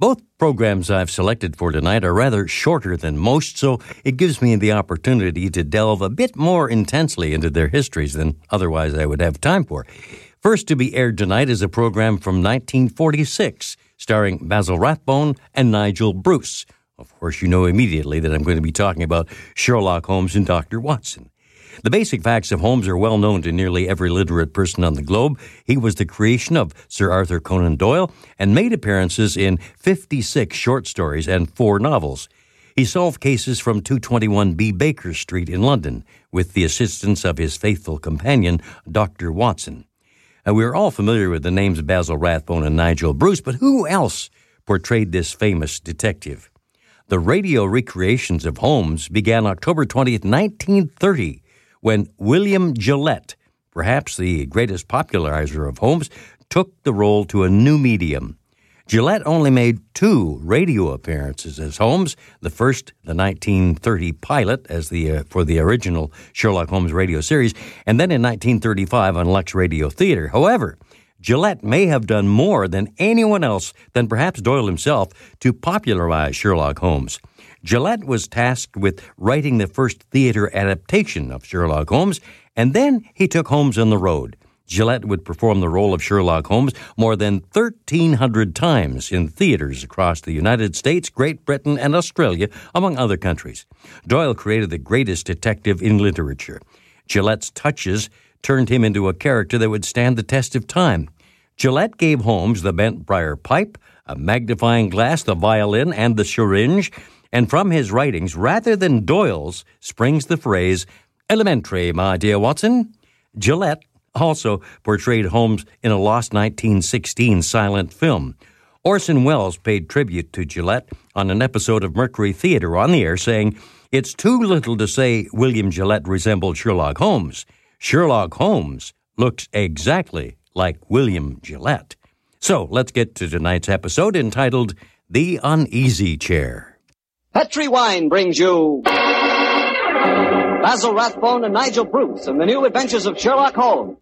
Both programs I've selected for tonight are rather shorter than most, so it gives me the opportunity to delve a bit more intensely into their histories than otherwise I would have time for. First to be aired tonight is a program from 1946, starring Basil Rathbone and Nigel Bruce. Of course, you know immediately that I'm going to be talking about Sherlock Holmes and Dr. Watson. The basic facts of Holmes are well known to nearly every literate person on the globe. He was the creation of Sir Arthur Conan Doyle and made appearances in 56 short stories and four novels. He solved cases from 221B Baker Street in London with the assistance of his faithful companion, Dr. Watson. Uh, now, we're all familiar with the names Basil Rathbone and Nigel Bruce, but who else portrayed this famous detective? The radio recreations of Holmes began October 20th, 1930 when William Gillette, perhaps the greatest popularizer of Holmes, took the role to a new medium. Gillette only made two radio appearances as Holmes, the first, the 1930 pilot as the uh, for the original Sherlock Holmes radio series, and then in 1935 on Lux Radio Theater. However, Gillette may have done more than anyone else than perhaps Doyle himself to popularize Sherlock Holmes. Gillette was tasked with writing the first theater adaptation of Sherlock Holmes, and then he took Holmes on the road. Gillette would perform the role of Sherlock Holmes more than 1,300 times in theaters across the United States, Great Britain, and Australia, among other countries. Doyle created the greatest detective in literature. Gillette's touches turned him into a character that would stand the test of time. Gillette gave Holmes the bent briar pipe, a magnifying glass, the violin, and the syringe, and from his writings, rather than Doyle's, springs the phrase, elementary, my dear Watson. Gillette also portrayed Holmes in a lost 1916 silent film. Orson Welles paid tribute to Gillette on an episode of Mercury Theater on the air, saying, It's too little to say William Gillette resembled Sherlock Holmes. Sherlock Holmes looks exactly like William Gillette. So let's get to tonight's episode entitled The Uneasy Chair. Petri Wine brings you Basil Rathbone and Nigel Bruce in the new adventures of Sherlock Holmes.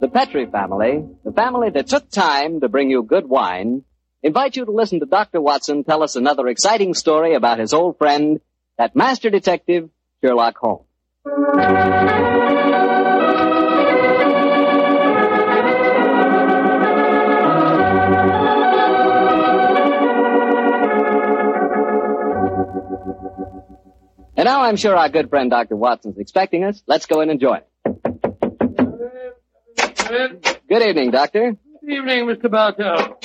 The Petri family, the family that took time to bring you good wine, invite you to listen to Dr. Watson tell us another exciting story about his old friend, that master detective, Sherlock Holmes. Now I'm sure our good friend Dr. Watson's expecting us. Let's go in and join him. Good evening, Doctor. Good evening, Mr. Bartell.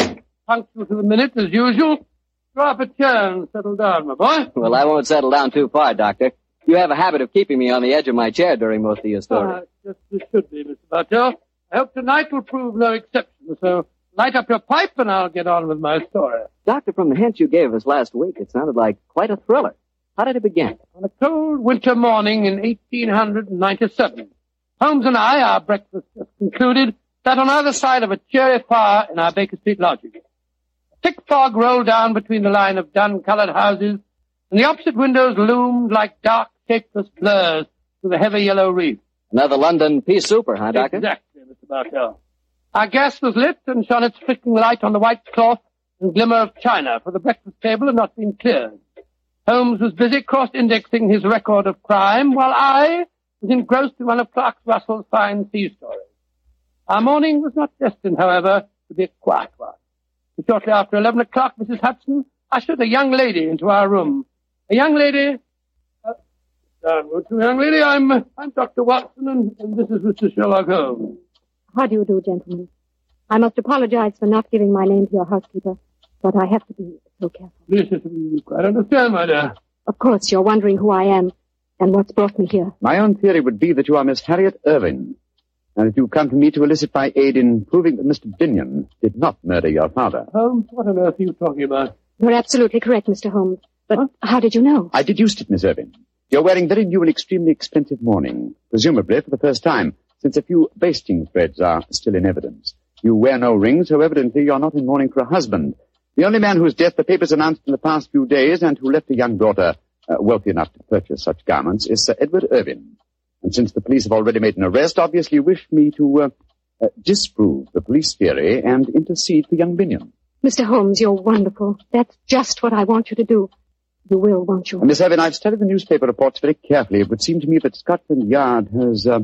Punctual to the minute, as usual. Drop a chair and settle down, my boy. Well, I won't settle down too far, Doctor. You have a habit of keeping me on the edge of my chair during most of your stories. Ah, just as should be, Mr. Bartell. I hope tonight will prove no exception, so light up your pipe and I'll get on with my story. Doctor, from the hint you gave us last week, it sounded like quite a thriller. How did it begin? On a cold winter morning in 1897, Holmes and I, our breakfast concluded, sat on either side of a cheery fire in our Baker Street lodging. A thick fog rolled down between the line of dun-colored houses, and the opposite windows loomed like dark, shapeless blurs through the heavy yellow reef. Another London pea super, huh, Doctor? Exactly, Mr. Bartell. Our gas was lit and shone its flickering light on the white cloth and glimmer of china, for the breakfast table had not been cleared. Holmes was busy cross-indexing his record of crime, while I was engrossed in one of Clark Russell's fine sea stories. Our morning was not destined, however, to be a quiet one. For shortly after 11 o'clock, Mrs. Hudson ushered a young lady into our room, A young lady, uh, young lady, I'm, I'm Dr. Watson, and, and this is Mr. Sherlock Holmes. How do you do, gentlemen? I must apologize for not giving my name to your housekeeper, but I have to be so careful. This is, we quite understand, my dear. Of course, you're wondering who I am and what's brought me here. My own theory would be that you are Miss Harriet Irving, and that you come to me to elicit my aid in proving that Mr. Binion did not murder your father. Holmes, what on earth are you talking about? You're absolutely correct, Mr. Holmes. But Huh? how did you know? I deduced it, Miss Irving. You're wearing very new and extremely expensive mourning, presumably for the first time, since a few basting threads are still in evidence. You wear no rings, so evidently you're not in mourning for a husband. The only man whose death the papers announced in the past few days and who left a young daughter uh, wealthy enough to purchase such garments is Sir Edward Irving. And since the police have already made an arrest, obviously wish me to uh, uh, disprove the police theory and intercede for young Binion. Mr. Holmes, you're wonderful. That's just what I want you to do. You will, won't you? Miss Irving, I've studied the newspaper reports very carefully. It would seem to me that Scotland Yard has uh,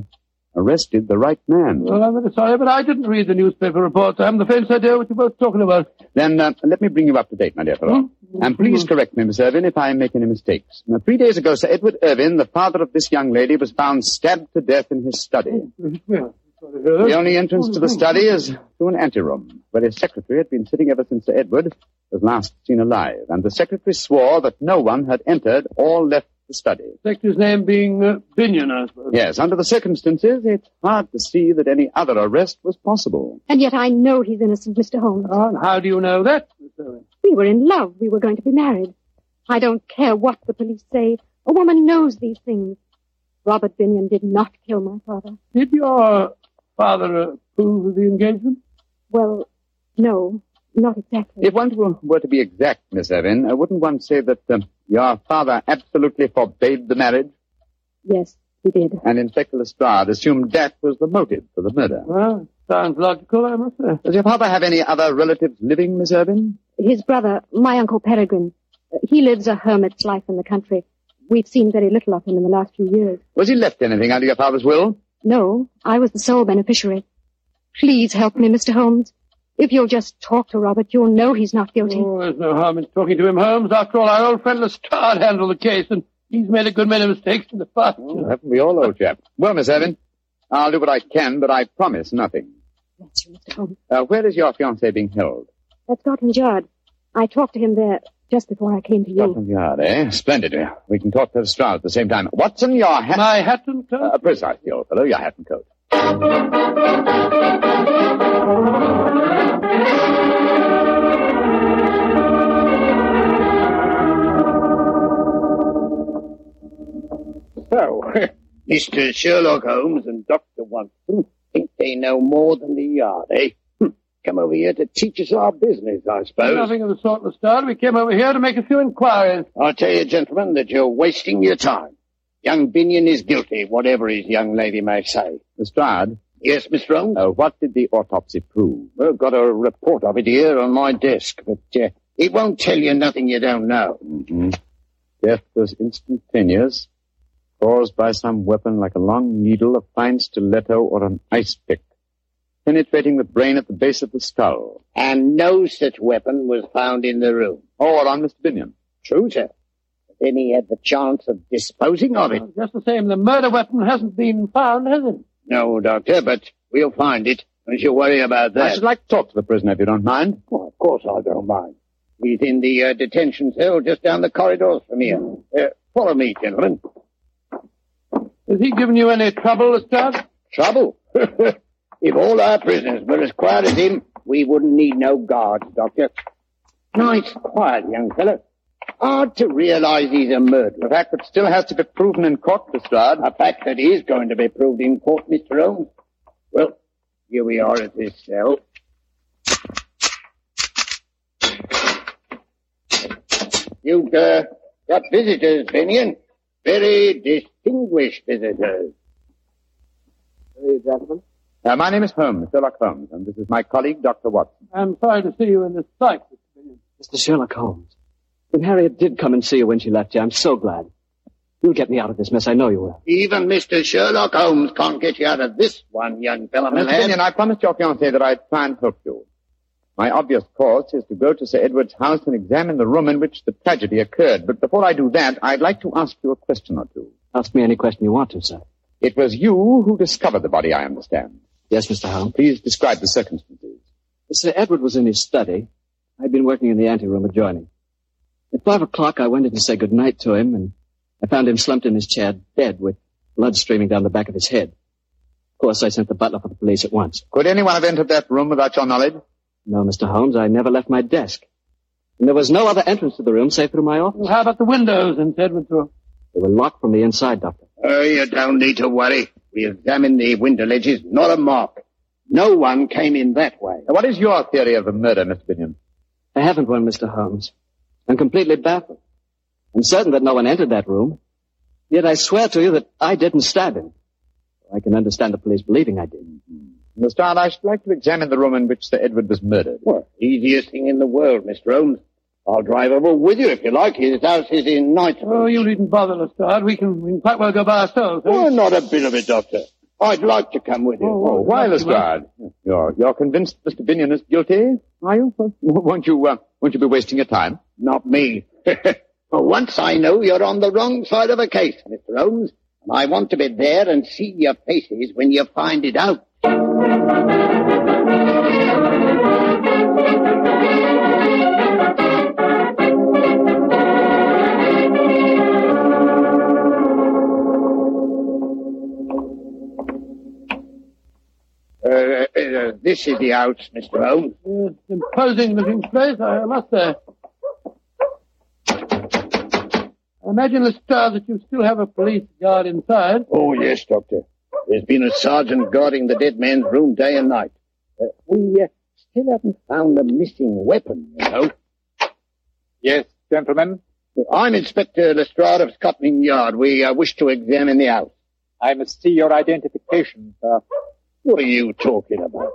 arrested the right man. Well, I'm very sorry, but I didn't read the newspaper reports. I haven't the faintest idea what you're both talking about. Then uh, let me bring you up to date, my dear fellow. And please correct me, Miss Irvin, if I make any mistakes. Now, three days ago, Sir Edward Irvin, the father of this young lady, was found stabbed to death in his study. Yeah, sorry to hear that. The only entrance to the study is through an anteroom, where his secretary had been sitting ever since Sir Edward was last seen alive. And the secretary swore that no one had entered or left the study. Secretary's name being uh, Binion, I suppose. Yes, under the circumstances, it's hard to see that any other arrest was possible. And yet I know he's innocent, Mr. Holmes. Oh, and how do you know that, Miss Irving? We were in love. We were going to be married. I don't care what the police say. A woman knows these things. Robert Binion did not kill my father. Did your father approve of the engagement? Well, no, not exactly. If one were- were to be exact, Miss Irving, uh, wouldn't one say that um, your father absolutely forbade the marriage? Yes, he did. And Inspector Lestrade assumed that was the motive for the murder. Well, sounds logical, I must say. Does your father have any other relatives living, Miss Irving? His brother, my Uncle Peregrine, uh, he lives a hermit's life in the country. We've seen very little of him in the last few years. Was he left anything under your father's will? No, I was the sole beneficiary. Please help me, Mr. Holmes. If you'll just talk to Robert, you'll know he's not guilty. Oh, there's no harm in talking to him, Holmes. After all, our old friend Lestrade handled the case, and he's made a good many mistakes in the past. Haven't we all, old chap? Well, Miss Irving, I'll do what I can, but I promise nothing. That's you, Mr. Holmes. Uh, where is your fiancé being held? At Scotland Yard. I talked to him there just before I came to you. Scotland Yard, eh? Splendid. We can talk to Lestrade at the same time. Watson, your hat... My hat and coat? Uh, precisely, old fellow, your hat and coat. So, Mr. Sherlock Holmes and Dr. Watson think they know more than the yard, eh? Hmm. Come over here to teach us our business, I suppose. Nothing of the sort, Lestrade. We came over here to make a few inquiries. I'll tell you, gentlemen, that you're wasting your time. Young Binion is guilty, whatever his young lady may say. Lestrade, Yes, Mr. Holmes? uh, what did the autopsy prove? Well, got a report of it here on my desk, but uh, it won't tell you nothing you don't know. Mm-hmm. Death was instantaneous, caused by some weapon like a long needle, a fine stiletto, or an ice pick, penetrating the brain at the base of the skull. And no such weapon was found in the room. Or on Mr. Binion. True, sir. But then he had the chance of disposing of it. Just the same, the murder weapon hasn't been found, has it? No, Doctor, but we'll find it. Don't you worry about that. I should like to talk to the prisoner if you don't mind. Well, of course I don't mind. He's in the uh, detention cell just down the corridors from here. Uh, follow me, gentlemen. Has he given you any trouble, Lestrade? Trouble? if all our prisoners were as quiet as him, we wouldn't need no guards, Doctor. Nice, quiet young fellow. Hard to realize he's a murderer. The fact that still has to be proven in court, Lestrade. A fact that is going to be proved in court, Mr. Holmes. Well, here we are at this cell. You've uh, got visitors, Binion. Very distinguished visitors. gentlemen. Uh, my name is Holmes, Sherlock Holmes, and this is my colleague, Dr. Watson. I'm sorry to see you in this plight, Mr. Mr. Sherlock Holmes. When Harriet did come and see you when she left you, I'm so glad. You'll get me out of this mess, I know you will. Even Mr. Sherlock Holmes can't get you out of this one, young fellow. Mr. lad. Binion, I promised your fiancée that I'd try and help you. My obvious course is to go to Sir Edward's house and examine the room in which the tragedy occurred. But before I do that, I'd like to ask you a question or two. Ask me any question you want to, sir. It was you who discovered the body, I understand. Yes, Mr. Holmes. Please describe the circumstances. Sir Edward was in his study. I'd been working in the anteroom adjoining. At five o'clock, I went in to say good night to him, and I found him slumped in his chair, dead, with blood streaming down the back of his head. Of course, I sent the butler for the police at once. Could anyone have entered that room without your knowledge? No, Mr. Holmes, I never left my desk. And there was no other entrance to the room save through my office. Well, how about the windows in Sir Edward's room? They were locked from the inside, Doctor. Oh, you don't need to worry. We examined the window ledges, not a mark. No one came in that way. Now, what is your theory of the murder, Mr. Binion? I haven't one, Mr. Holmes. I'm completely baffled. I'm certain that no one entered that room. Yet I swear to you that I didn't stab him. I can understand the police believing I did. Mm-hmm. Lestrade, I should like to examine the room in which Sir Edward was murdered. Well, easiest thing in the world, Mr. Holmes. I'll drive over with you if you like. His house is in Knightsbridge. Oh, you needn't bother, Lestrade. We can, we can quite well go by ourselves. eh? Oh, not a bit of it, Doctor. I'd like to come with you. Oh, why, Lestrade? You're, you're convinced Mr. Binion is guilty, are you? Won't you, uh, won't you be wasting your time? Not me. For once I know you're on the wrong side of a case, Mr. Holmes, and I want to be there and see your faces when you find it out. Uh, uh, this is the house, Mr. Holmes. It's imposing looking place, I must say. Imagine, Lestrade, that you still have a police guard inside. Oh, yes, Doctor. There's been a sergeant guarding the dead man's room day and night. Uh, we uh, still haven't found the missing weapon, you know. Yes, gentlemen. I'm Inspector Lestrade of Scotland Yard. We uh, wish to examine the house. I must see your identification, sir. What are you talking about?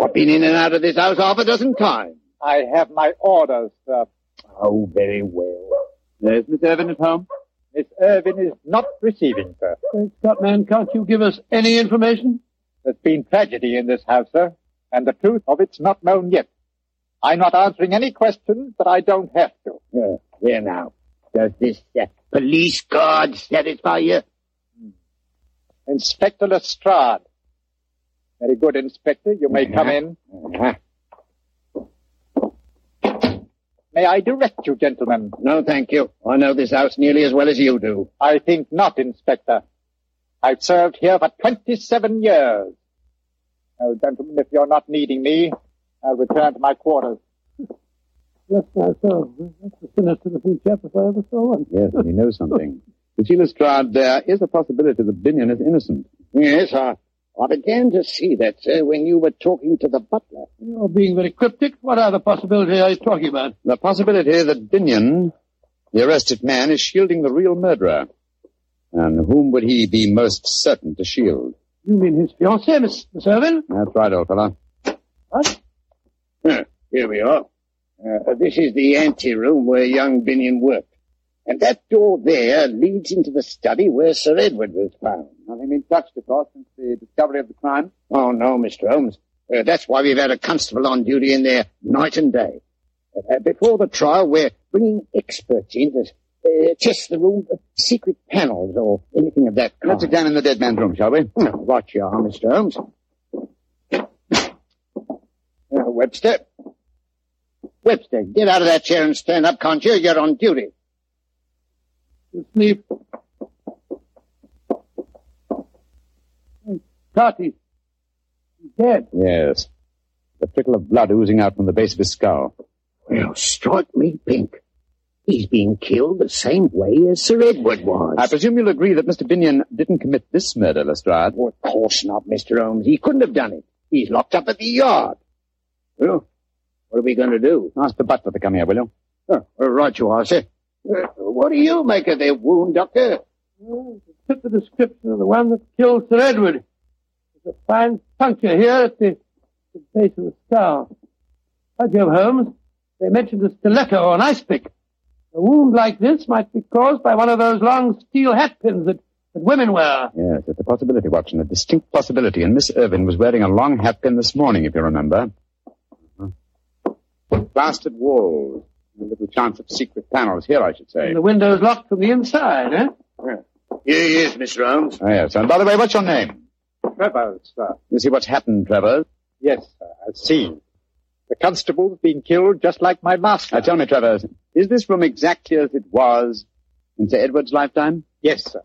I've been in and out of this house half a dozen times. I have my orders, sir. Oh, very well. Is Miss Irvin at home? Miss Irvin is not receiving, sir. Great Scott, man, can't you give us any information? There's been tragedy in this house, sir, and the truth of it's not known yet. I'm not answering any questions that I don't have to. Uh, there now. Does this uh, police guard satisfy you? Inspector Lestrade. Very good, Inspector. You may come in. Uh-huh. May I direct you, gentlemen? No, thank you. I know this house nearly as well as you do. I think not, Inspector. I've served here for 27 years. Now, gentlemen, if you're not needing me, I'll return to my quarters. Yes, myself. That's a sinister looking chap if I ever saw one. Yes, and he knows something. You see, Lestrade, there is a possibility that Binion is innocent. Yes, I, I began to see that, sir, when you were talking to the butler. You're being very cryptic. What other possibility are you talking about? The possibility that Binion, the arrested man, is shielding the real murderer. And whom would he be most certain to shield? You mean his fiancée, Miss, Miss Irvin? That's right, old fellow. What? Huh, here we are. Uh, this is the anteroom where young Binion worked. And that door there leads into the study where Sir Edward was found. Nothing been touched, of course, since the discovery of the crime. Oh, no, Mr. Holmes. Uh, that's why we've had a constable on duty in there night and day. Uh, before the trial, we're bringing experts in to uh, test the room for secret panels or anything of that kind. Let's examine the dead man's room, shall we? Oh, right you are, Mr. Holmes. Uh, Webster. Webster, get out of that chair and stand up, can't you? You're on duty. Asleep. Scotty. He's dead. Yes. The trickle of blood oozing out from the base of his skull. Well, strike me pink. He's being killed the same way as Sir Edward was. I presume you'll agree that Mr. Binion didn't commit this murder, Lestrade. Oh, of course not, Mr. Holmes. He couldn't have done it. He's locked up at the yard. Well, what are we going to do? Ask the butler to come here, will you? Oh, right, you are, sir. What do you make of their wound, Doctor? Well, to fit the description of the one that killed Sir Edward. There's a fine puncture here at the, the base of the skull. By Jove, Holmes, they mentioned a stiletto or an ice pick. A wound like this might be caused by one of those long steel hat pins that, that women wear. Yes, it's a possibility, Watson, a distinct possibility. And Miss Irvin was wearing a long hat pin this morning, if you remember. Plastered walls. A little chance of secret panels here, I should say. And the window's locked from the inside, eh? Here he is, Mr. Holmes. Oh, yes. And by the way, what's your name? Travers, sir. You see what's happened, Trevor? Yes, sir, I've seen. The constable's been killed just like my master. Now tell me, Trevor, is this room exactly as it was in Sir Edward's lifetime? Yes, sir.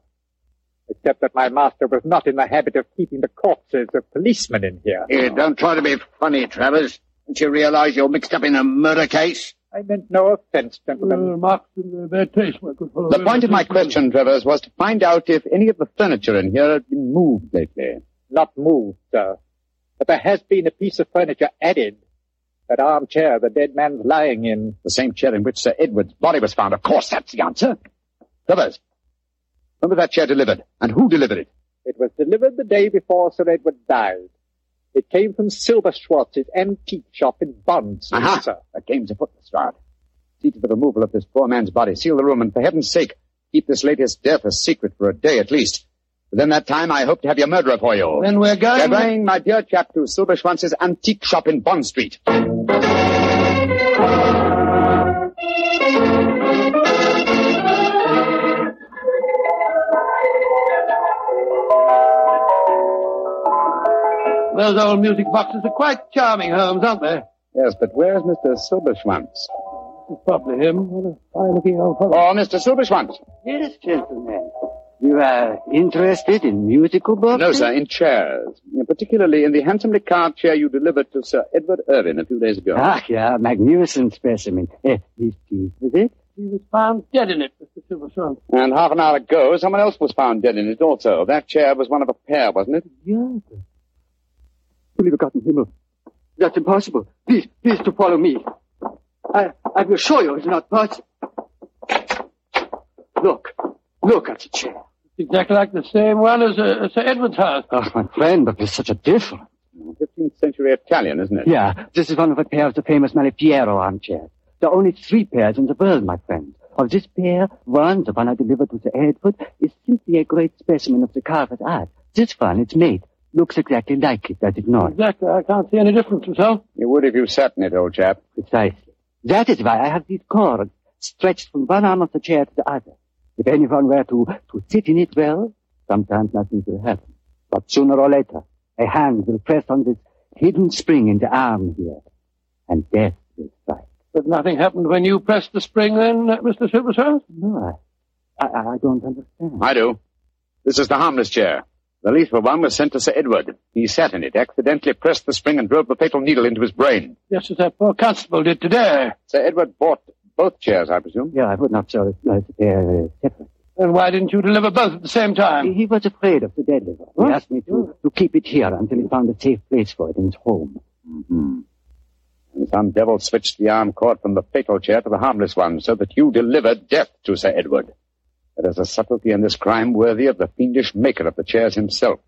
Except that my master was not in the habit of keeping the corpses of policemen in here. Here, don't try to be funny, Travers. Don't you realize you're mixed up in a murder case? I meant no offense, gentlemen. Uh, marks in uh, bad taste, my good fellow. The point of my question, Travers, was to find out if any of the furniture in here had been moved lately. Not moved, sir. But there has been a piece of furniture added. That armchair the dead man's lying in. The same chair in which Sir Edward's body was found. Of course, that's the answer. Travers, when was that chair delivered? And who delivered it? It was delivered the day before Sir Edward died. It came from Silver Schwartz's antique shop in Bond Street, Aha! sir. That game's afoot, Lestrade. See to the removal of this poor man's body. Seal the room, and for heaven's sake, keep this latest death a secret for a day at least. Within that time, I hope to have your murderer for you. Then we're going... We're going, my dear chap, to Silver Schwanz's antique shop in Bond Street. Those old music boxes are quite charming, Holmes, aren't they? Yes, but where's Mr. Silberschwanz? It's probably him. What a fine-looking old fellow. Oh, Mr. Silberschwanz. Yes, gentlemen. You are interested in musical boxes? No, sir, in chairs. Particularly in the handsomely carved chair you delivered to Sir Edward Irvin a few days ago. Ah, yeah, magnificent specimen. Eh, this piece with it? He was found dead in it, Mr. Silverstone. And half an hour ago, someone else was found dead in it also. That chair was one of a pair, wasn't it? Yes, Holy Gott Himmel. That's impossible. Please, please to follow me. I, I will show you it's not possible. Look, look at the chair. It's exactly like the same one as uh, Sir Edward's house. Oh, my friend, but there's such a difference. 15th century Italian, isn't it? Yeah, this is one of a pair of the famous Malipiero armchairs. There are only three pairs in the world, my friend. Of this pair, one, the one I delivered to Sir Edward, is simply a great specimen of the carver's art. This one, it's made, looks exactly like it, does it not? Exactly. I can't see any difference myself. You would if you sat in it, old chap. Precisely. That is why I have these cords stretched from one arm of the chair to the other. If anyone were to, to sit in it well, sometimes nothing will happen. But sooner or later, a hand will press on this hidden spring in the arm here, and death will strike. But nothing happened when you pressed the spring then, uh, Mr. Silverstone? No, I, I, I don't understand. I do. This is the harmless chair. The lethal one was sent to Sir Edward. He sat in it, accidentally pressed the spring and drove the fatal needle into his brain. Just as that poor constable did today. Sir Edward bought both chairs, I presume. Yeah, I would not show it. No, it's uh, separate. Then why didn't you deliver both at the same time? He was afraid of the dead liver. He asked me to, to keep it here until he found a safe place for it in his home. Mm-hmm. And some devil switched the arm cord from the fatal chair to the harmless one, so that you delivered death to Sir Edward. There is a subtlety in this crime worthy of the fiendish maker of the chairs himself.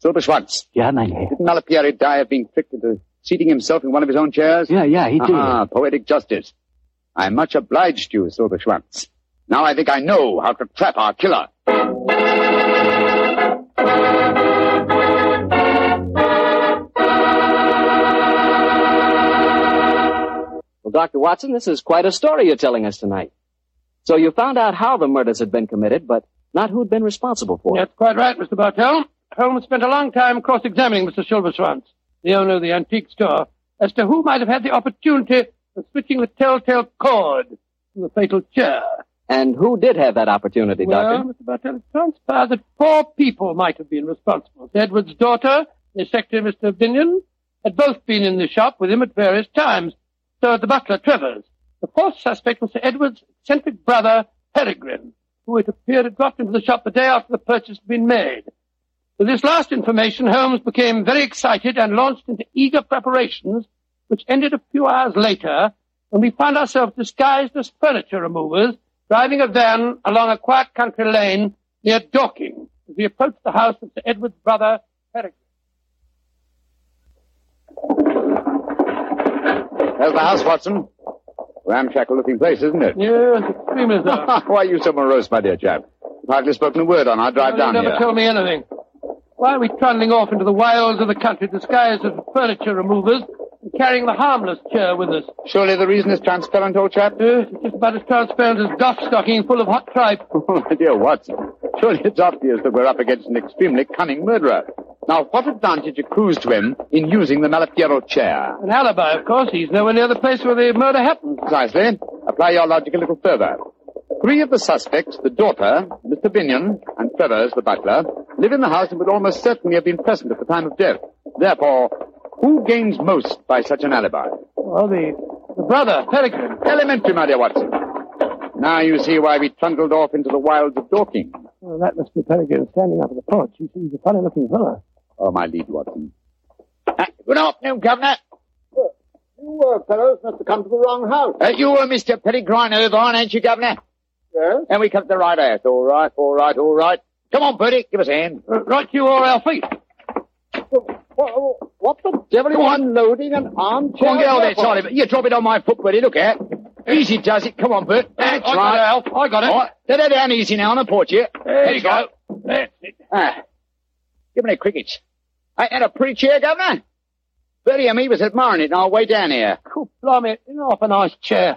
Silver Schwartz, Yeah, mein Herr. didn't Malapieri die of being tricked into seating himself in one of his own chairs? Yeah, yeah, he did. Ah, poetic justice. I'm much obliged to you, Silver Schwartz. Now I think I know how to trap our killer. Well, Dr. Watson, this is quite a story you're telling us tonight. So you found out how the murders had been committed, but not who'd been responsible for it. That's quite right, Mr. Bartell. Holmes spent a long time cross-examining Mr. Silverswans, the owner of the antique store, as to who might have had the opportunity of switching the telltale cord from the fatal chair. And who did have that opportunity, Well, Doctor? Mr. Bartell, it transpired that four people might have been responsible. Edward's daughter, the secretary, Mr. Binion, had both been in the shop with him at various times. So had the butler, Travers. The fourth suspect was Sir Edward's eccentric brother, Peregrine, who it appeared had dropped into the shop the day after the purchase had been made. With this last information, Holmes became very excited and launched into eager preparations, which ended a few hours later when we found ourselves disguised as furniture removers, driving a van along a quiet country lane near Dorking as we approached the house of Sir Edward's brother, Peregrine. There's the house, Watson. Ramshackle looking place, isn't it? Yes, extremely so. Why are you so morose, my dear chap? You've hardly spoken a word on our drive Well, down you never here. tell me anything. Why are we trundling off into the wilds of the country disguised as furniture removers and carrying the harmless chair with us. Surely the reason is transparent, old chap? Yes, it's just about as transparent as doff stocking full of hot tripe. Oh, my dear Watson. Surely it's obvious that we're up against an extremely cunning murderer. Now, what advantage accrues to him in using the Malipiero chair? An alibi, of course. He's nowhere near the place where the murder happened. Precisely. Apply your logic a little further. Three of the suspects, the daughter, Mr. Binion, and Travers, the butler, live in the house and would almost certainly have been present at the time of death. Therefore, who gains most by such an alibi? Well, the, the brother, Peregrine. Elementary, my dear Watson. Now you see why we trundled off into the wilds of Dorking. Well, that must be Peregrine standing up at the porch. You see, he's a funny-looking fellow. Oh, my lead, Watson. Good afternoon, Governor. You, uh, fellows must have come to the wrong house. Uh, you were Mr. Peregrine Irvine, ain't you, Governor? Yes. And we come to the right house. All right, all right, all right. Come on, Bertie, give us a hand. Uh, right you are, Alfie. What, what the devil are you unloading an armchair? Come on, get on there? Charlie. You drop it on my foot, Bertie. Look at Easy does it. Come on, Bert. That's I got right. it, Alf. I got it. All right. Let her down easy now on the porch here. There you go. That's it. Ah. Give me the crickets. Ain't that a pretty chair, Governor? Bertie and me was admiring it on our way down here. Cool, blimey, you know, off a nice chair.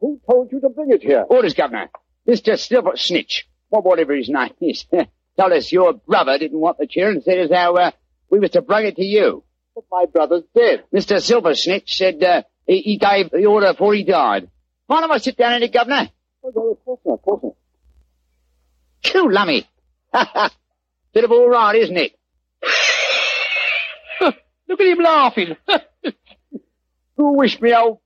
Who told you to bring it here? Orders, Governor. Mr. Silver Snitch, or whatever his name is, told us your brother didn't want the chair and said as how uh, we was to bring it to you. But my brother's dead. Mr. Silver Snitch said uh, he, he gave the order before he died. Why don't I sit down in it, Governor? Oh, well, of course not, of course not. Cool, lummy. Bit of all right, isn't it? Look at him laughing. Who wish me old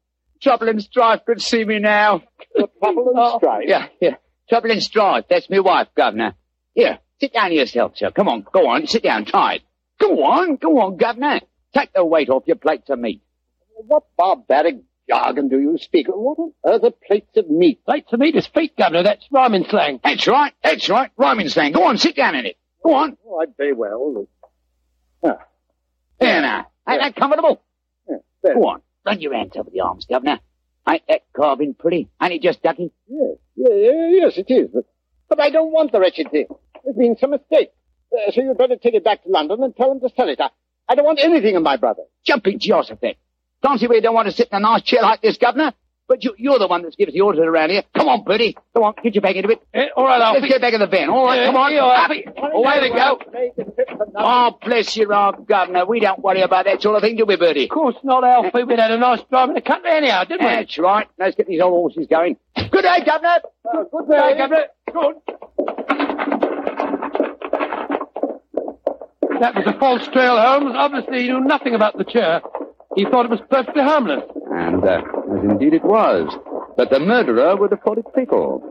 Trouble and Strife could see me now? Trouble and oh, strife. Yeah, yeah. Trouble and Strife. That's my wife, Governor. Here, sit down yourself, sir. Come on, go on, sit down, try it. Go on, go on, Governor. Take the weight off your plates of meat. What barbaric jargon do you speak? What on earth are plates of meat? Plates of meat is feet, Governor. That's rhyming slang. That's right, that's right. Rhyming slang. Go on, sit down in it. Go on. Oh, I'd very well. Ah. There now. Ain't that comfortable? Yeah, Go on, run your hands over the arms, Governor. Ain't that carving pretty? Ain't it just ducky? Yes, yeah, yeah, yes, it is. But, but I don't want the wretched thing. There's been some mistake. Uh, so you'd better take it back to London and tell them to sell it. I, I don't want anything of my brother. Jumping Jehoshaphat. Don't see where you don't want to sit in a nice chair like this, Governor. But you, you're the one that gives the orders around here. Come on, Bertie. Come on, get your back into it. Eh, all right, Alfie. Let's get back in the van. All right, Yeah, come on. Alfie. Away we go. Made the trip for nothing. Oh, bless you, old Governor. We don't worry about that sort of thing, do we, Bertie? Of course not, Alfie. We had a nice drive in the country anyhow, didn't we? That's right. Let's get these old horses going. Good day, Governor. Uh, good Right, day. Governor. Good. That was a false trail, Holmes. Obviously, he knew nothing about the chair. He thought it was perfectly harmless. And, uh, as indeed it was. But the murderer would have thought it fatal.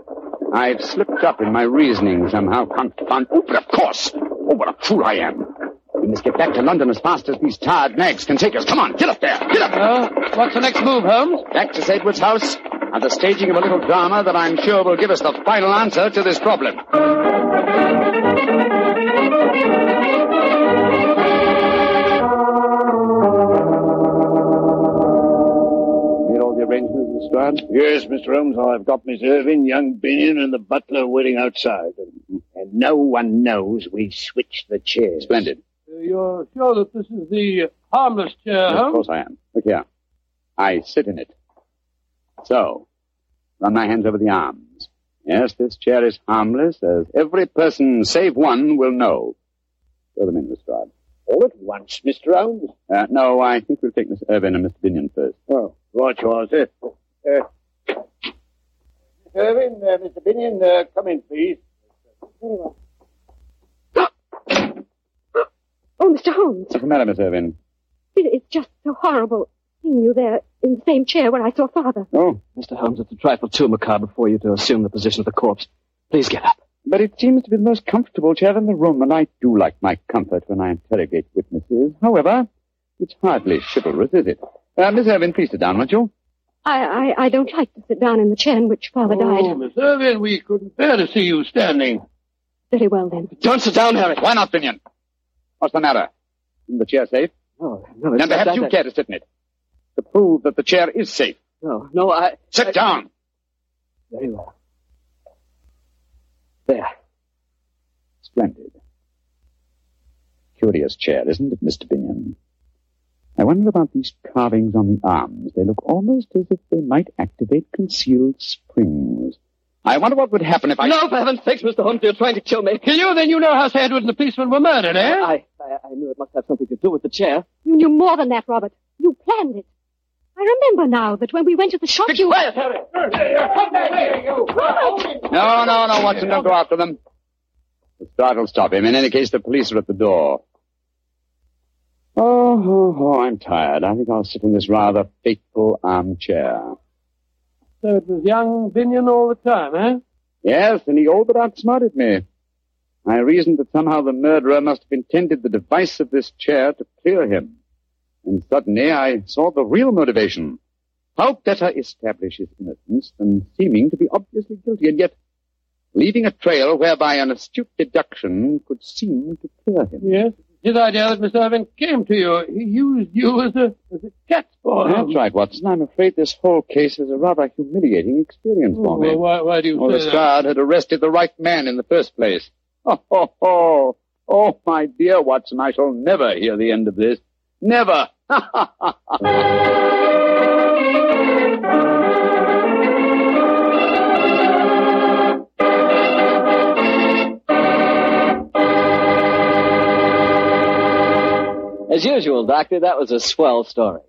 I've slipped up in my reasoning somehow, confound. Oh, but of course. Oh, what a fool I am. We must get back to London as fast as these tired nags can take us. Come on, get up there. Get up. Well, what's the next move, Holmes? Back to Sir Edward's house and the staging of a little drama that I'm sure will give us the final answer to this problem. Lestrade? Yes, Mr. Holmes. I've got Miss Irving, young Binion, and the butler waiting outside. And, and no one knows we've switched the chairs. Splendid. Uh, You're sure that this is the harmless chair, Of Holmes? course I am. Look here. I sit in it. So, run my hands over the arms. Yes, this chair is harmless, as every person save one will know. Throw them in, Lestrade. All at once, Mr. Holmes? Uh, no, I think we'll take Miss Irvin and Mr. Binion first. Oh, right, yours. Uh, uh, Miss Irving, uh, Mr. Binion, uh, come in, please. Oh, Mr. Holmes, What's the matter, Miss Irvin? it- it's just so horrible seeing you there in the same chair where I saw Father. Oh, Mr. Holmes, it's a trifle too macabre for you to assume the position of the corpse. Please get up. but it seems to be the most comfortable chair in the room, and I do like my comfort when I interrogate witnesses. However, it's hardly chivalrous, is it? Uh, Miss Irvin, please sit down, won't you? I, I, I don't like to sit down in the chair in which Father died. Oh, died. Miss Irvin, we couldn't bear to see you standing. Very well, then. Don't sit down, Harry. Why not, Binion? What's the matter? Isn't the chair safe? No, no, it's Then perhaps you care to sit in it. To prove that the chair is safe. No, no, I... Sit down. Very well. There. Splendid. Curious chair, isn't it, Mr. Binion? I wonder about these carvings on the arms. They look almost as if they might activate concealed springs. I wonder what would happen if I... No, for heaven's sakes, Mr. Holmes, you're trying to kill me. Kill you? Then you know how Sir Edward and the policeman were murdered, eh? I, I, I knew it must have something to do with the chair. You knew more than that, Robert. You planned it. I remember now that when we went to the shop, you... Quiet, Harry! Come back, you! No, no, no, Watson, don't go after them. Lestrade will stop him. In any case, the police are at the door. Oh, oh, oh, I'm tired. I think I'll sit in this rather fateful armchair. So it was young Binion all the time, eh? Yes, and he all but outsmarted me. I reasoned that somehow the murderer must have intended the device of this chair to clear him. And suddenly I saw the real motivation. How better establish his innocence than seeming to be obviously guilty, and yet leaving a trail whereby an astute deduction could seem to clear him. Yes. His idea that Mr. Irving came to you. He used you as a, as a cat's paw. That's right, Watson. I'm afraid this whole case is a rather humiliating experience for Oh, me. well, why, why do you Oh, say that? Lestrade had arrested the right man in the first place. Oh, oh, oh, oh, my dear Watson, I shall never hear the end of this. Never. As usual, Doctor, that was a swell story.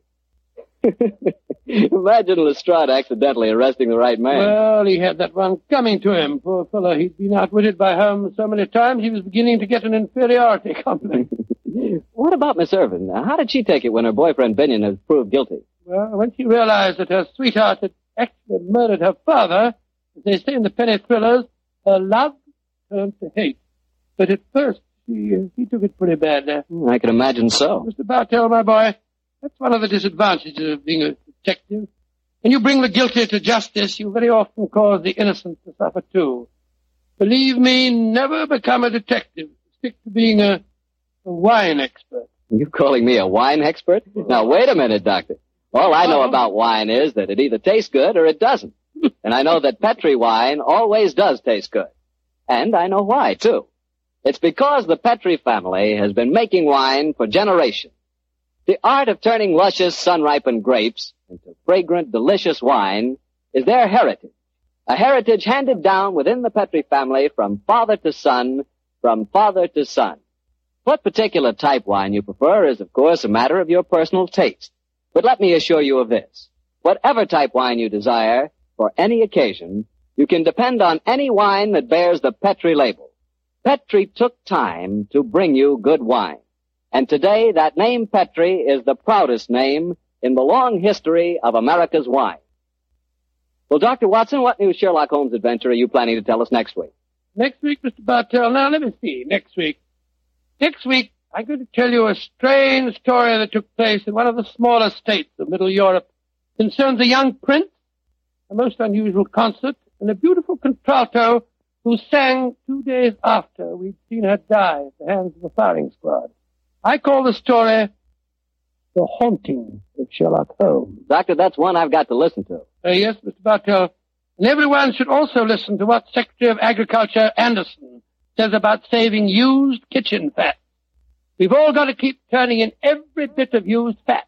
Imagine Lestrade accidentally arresting the right man. Well, he had that one coming to him. Poor fellow, he'd been outwitted by Holmes so many times he was beginning to get an inferiority complex. what about Miss Irvin? How did she take it when her boyfriend Binion was proved guilty? Well, when she realized that her sweetheart had actually murdered her father, as they say in the penny thrillers, her love turned to hate. But at first, she, uh, she took it pretty badly. I can imagine so. Mr. Bartell, my boy, that's one of the disadvantages of being a detective. When you bring the guilty to justice, you very often cause the innocent to suffer too. Believe me, never become a detective. Stick to being a, a wine expert. You calling me a wine expert? Now, wait a minute, Doctor. All I know about wine is that it either tastes good or it doesn't. and I know that Petri wine always does taste good. And I know why, too. It's because the Petri family has been making wine for generations. The art of turning luscious, sun-ripened grapes into fragrant, delicious wine is their heritage. A heritage handed down within the Petri family from father to son, from father to son. What particular type wine you prefer is, of course, a matter of your personal taste. But let me assure you of this. Whatever type wine you desire, for any occasion, you can depend on any wine that bears the Petri label. Petri took time to bring you good wine. And today, that name Petri is the proudest name in the long history of America's wine. Well, Dr. Watson, what new Sherlock Holmes adventure are you planning to tell us next week? Next week, Mr. Bartell, now let me see, next week. Next week, I'm going to tell you a strange story that took place in one of the smaller states of Middle Europe. It Concerns a young prince, a most unusual concert, and a beautiful contralto who sang two days after we'd seen her die at the hands of the firing squad. I call the story The Haunting of Sherlock Holmes. Doctor, that's one I've got to listen to. Uh, yes, Mr. Bartell. And everyone should also listen to what Secretary of Agriculture Anderson says about saving used kitchen fat. We've all got to keep turning in every bit of used fat.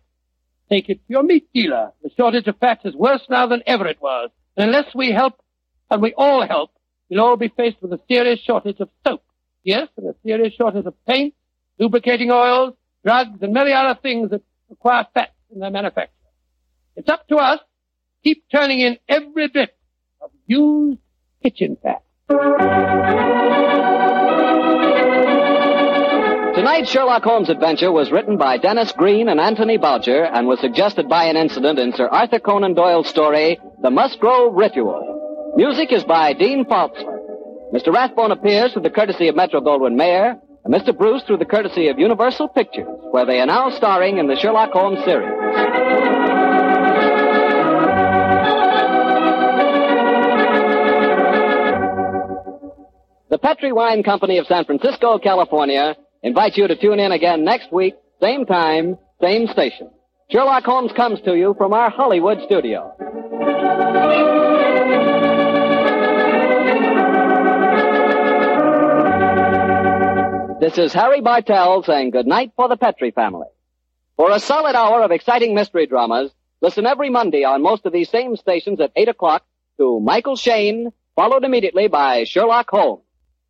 Take it to your meat dealer. The shortage of fat is worse now than ever it was. And unless we help, and we all help, we'll all be faced with a serious shortage of soap. Yes, and a serious shortage of paint, lubricating oils, drugs, and many other things that require fat in their manufacture. It's up to us. to Keep turning in every bit of used kitchen fat. Tonight's Sherlock Holmes adventure was written by Dennis Green and Anthony Boucher and was suggested by an incident in Sir Arthur Conan Doyle's story, The Musgrave Ritual. Music is by Dean Faltzler. Mr. Rathbone appears through the courtesy of Metro Goldwyn Mayer, and Mr. Bruce through the courtesy of Universal Pictures, where they are now starring in the Sherlock Holmes series. The Petri Wine Company of San Francisco, California, invites you to tune in again next week, same time, same station. Sherlock Holmes comes to you from our Hollywood studio. This is Harry Bartell saying goodnight for the Petri family. For a solid hour of exciting mystery dramas, listen every Monday on most of these same stations at 8 o'clock to Michael Shayne, followed immediately by Sherlock Holmes.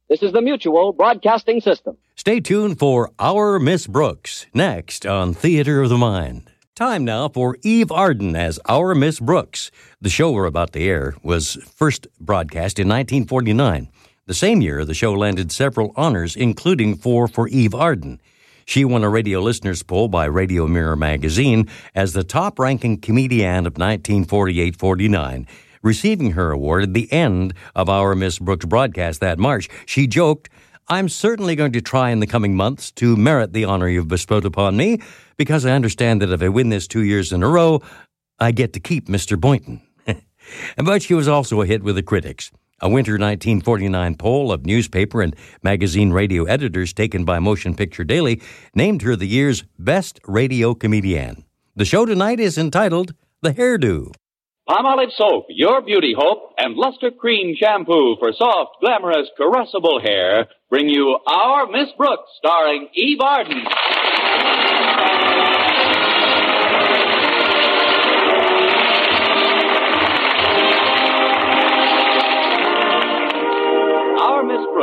This is the Mutual Broadcasting System. Stay tuned for Our Miss Brooks, next on Theater of the Mind. Time now for Eve Arden as Our Miss Brooks. The show we're about to air was first broadcast in 1949. The same year, the show landed several honors, including four for Eve Arden. She won a radio listeners poll by Radio Mirror magazine as the top ranking comedian of 1948 49 receiving her award at the end of our Miss Brooks broadcast that March. She joked, I'm certainly going to try in the coming months to merit the honor you've bestowed upon me, because I understand that if I win this two years in a row, I get to keep Mr. Boynton. but she was also a hit with the critics. A winter 1949 poll of newspaper and magazine radio editors taken by Motion Picture Daily named her the year's best radio comedian. The show tonight is entitled The Hairdo. Palmolive soap, your beauty hope, and Luster cream shampoo for soft, glamorous, caressable hair bring you Our Miss Brooks, starring Eve Arden.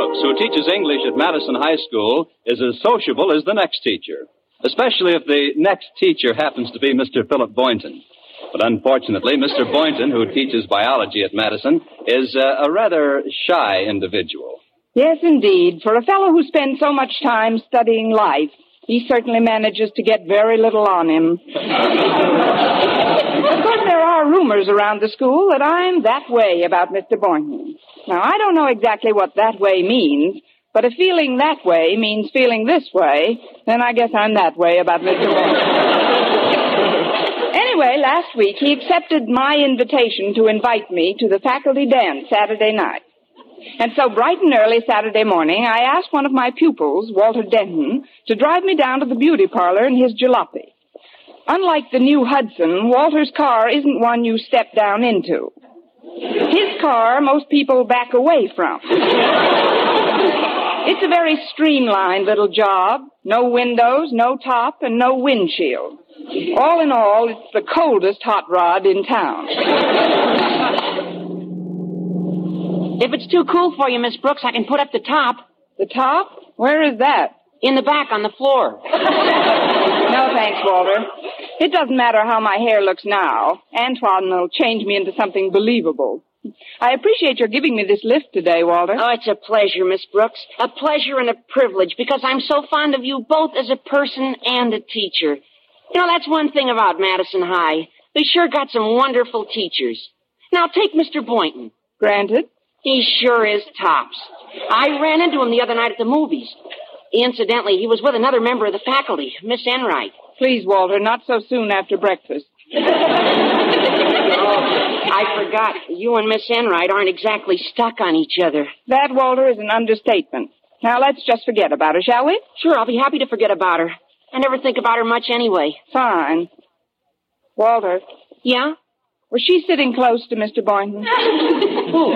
Brooks, who teaches English at Madison High School, is as sociable as the next teacher, especially if the next teacher happens to be Mr. Philip Boynton. But unfortunately, Mr. Boynton, who teaches biology at Madison, is uh, a rather shy individual. Yes, indeed. For a fellow who spends so much time studying life, he certainly manages to get very little on him. of course, there are rumors around the school that I'm that way about Mr. Boynton. Now, I don't know exactly what that way means, but if feeling that way means feeling this way, then I guess I'm that way about Mr. Boynton. Anyway, last week he accepted my invitation to invite me to the faculty dance Saturday night. And so bright and early Saturday morning, I asked one of my pupils, Walter Denton, to drive me down to the beauty parlor in his jalopy. Unlike the new Hudson, Walter's car isn't one you step down into. His car, most people back away from. It's a very streamlined little job. No windows, no top, and no windshield. All in all, it's the coldest hot rod in town. If it's too cool for you, Miss Brooks, I can put up the top. The top? Where is that? In the back on the floor. thanks, Walter. It doesn't matter how my hair looks now. Antoine will change me into something believable. I appreciate your giving me this lift today, Walter. Oh, it's a pleasure, Miss Brooks. A pleasure and a privilege because I'm so fond of you both as a person and a teacher. You know, that's one thing about Madison High. They sure got some wonderful teachers. Now take Mr. Boynton. Granted. He sure is tops. I ran into him the other night at the movies. Incidentally, he was with another member of the faculty, Miss Enright. Please, Walter, not so soon after breakfast. oh, I forgot. You and Miss Enright aren't exactly stuck on each other. That, Walter, is an understatement. Now let's just forget about her, shall we? Sure, I'll be happy to forget about her. I never think about her much anyway. Fine. Walter. Yeah? Was she sitting close to Mr. Boynton? Who?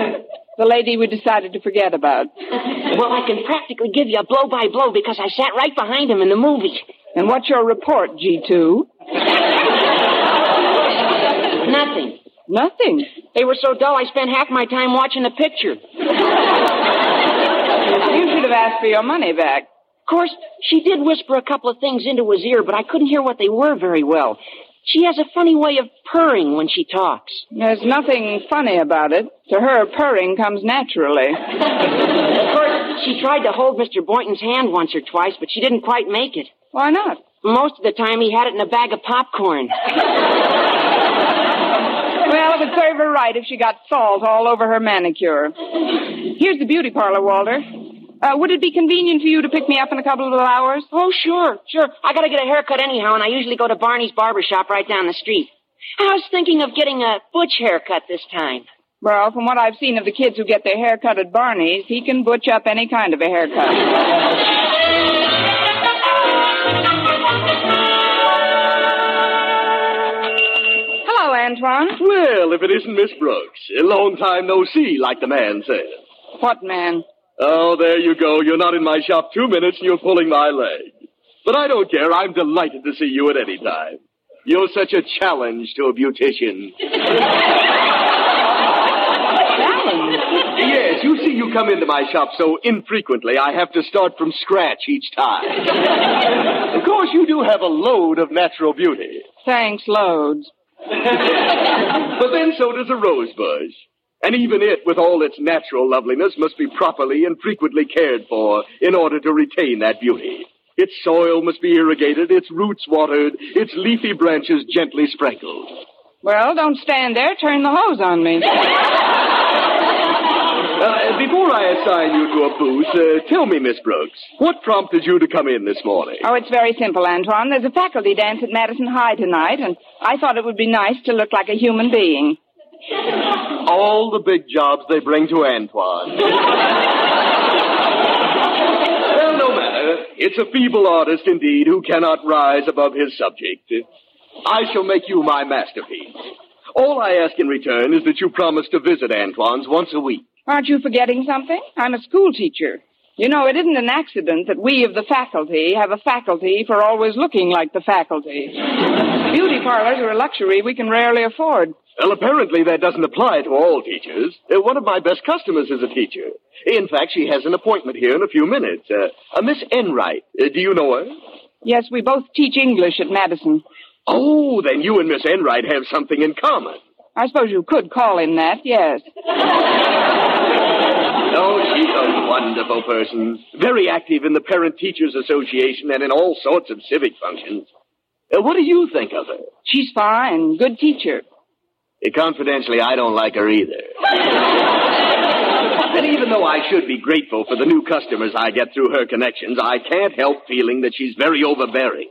The lady we decided to forget about. Well, I can practically give you a blow by blow because I sat right behind him in the movie. And what's your report, G2? Nothing. Nothing? They were so dull I spent half my time watching the picture. You should have asked for your money back. Of course, she did whisper a couple of things into his ear, but I couldn't hear what they were very well. She has a funny way of purring when she talks. There's nothing funny about it. To her, purring comes naturally. of course, she tried to hold Mr. Boynton's hand once or twice, but she didn't quite make it. Why not? Most of the time, he had it in a bag of popcorn. well, it would serve her right if she got salt all over her manicure. Here's the beauty parlor, Walter. Uh, would it be convenient for you to pick me up in a couple of hours? Oh, sure, sure. I gotta get a haircut anyhow, and I usually go to Barney's barber shop right down the street. I was thinking of getting a butch haircut this time. Well, from what I've seen of the kids who get their hair cut at Barney's, he can butch up any kind of a haircut. Well, if it isn't Miss Brooks. A long time no see, like the man says. What man? Oh, there you go. You're not in my shop two minutes and you're pulling my leg. But I don't care. I'm delighted to see you at any time. You're such a challenge to a beautician. Challenge? Yes, you see, you come into my shop so infrequently, I have to start from scratch each time. of course, you do have a load of natural beauty. Thanks, loads. but then so does a rose bush. And even it, with all its natural loveliness, must be properly and frequently cared for in order to retain that beauty. Its soil must be irrigated, its roots watered, its leafy branches gently sprinkled. Well, don't stand there. Turn the hose on me. Uh, before I assign you to a booth, uh, tell me, Miss Brooks, what prompted you to come in this morning? Oh, it's very simple, Antoine. There's a faculty dance at Madison High tonight, and I thought it would be nice to look like a human being. All the big jobs they bring to Antoine. well, no matter. It's a feeble artist indeed who cannot rise above his subject. I shall make you my masterpiece. All I ask in return is that you promise to visit Antoine's once a week. Aren't you forgetting something? I'm a school teacher. You know, it isn't an accident that we of the faculty have a faculty for always looking like the faculty. Beauty parlors are a luxury we can rarely afford. Well, apparently that doesn't apply to all teachers. Uh, one of my best customers is a teacher. In fact, she has an appointment here in a few minutes. Uh, a Miss Enright. Uh, do you know her? Yes, we both teach English at Madison. Oh, then you and Miss Enright have something in common. I suppose you could call him that, yes. Oh, she's a wonderful person. Very active in the Parent Teachers Association and in all sorts of civic functions. Uh, what do you think of her? She's fine. Good teacher. Uh, confidentially, I don't like her either. and even though I should be grateful for the new customers I get through her connections, I can't help feeling that she's very overbearing.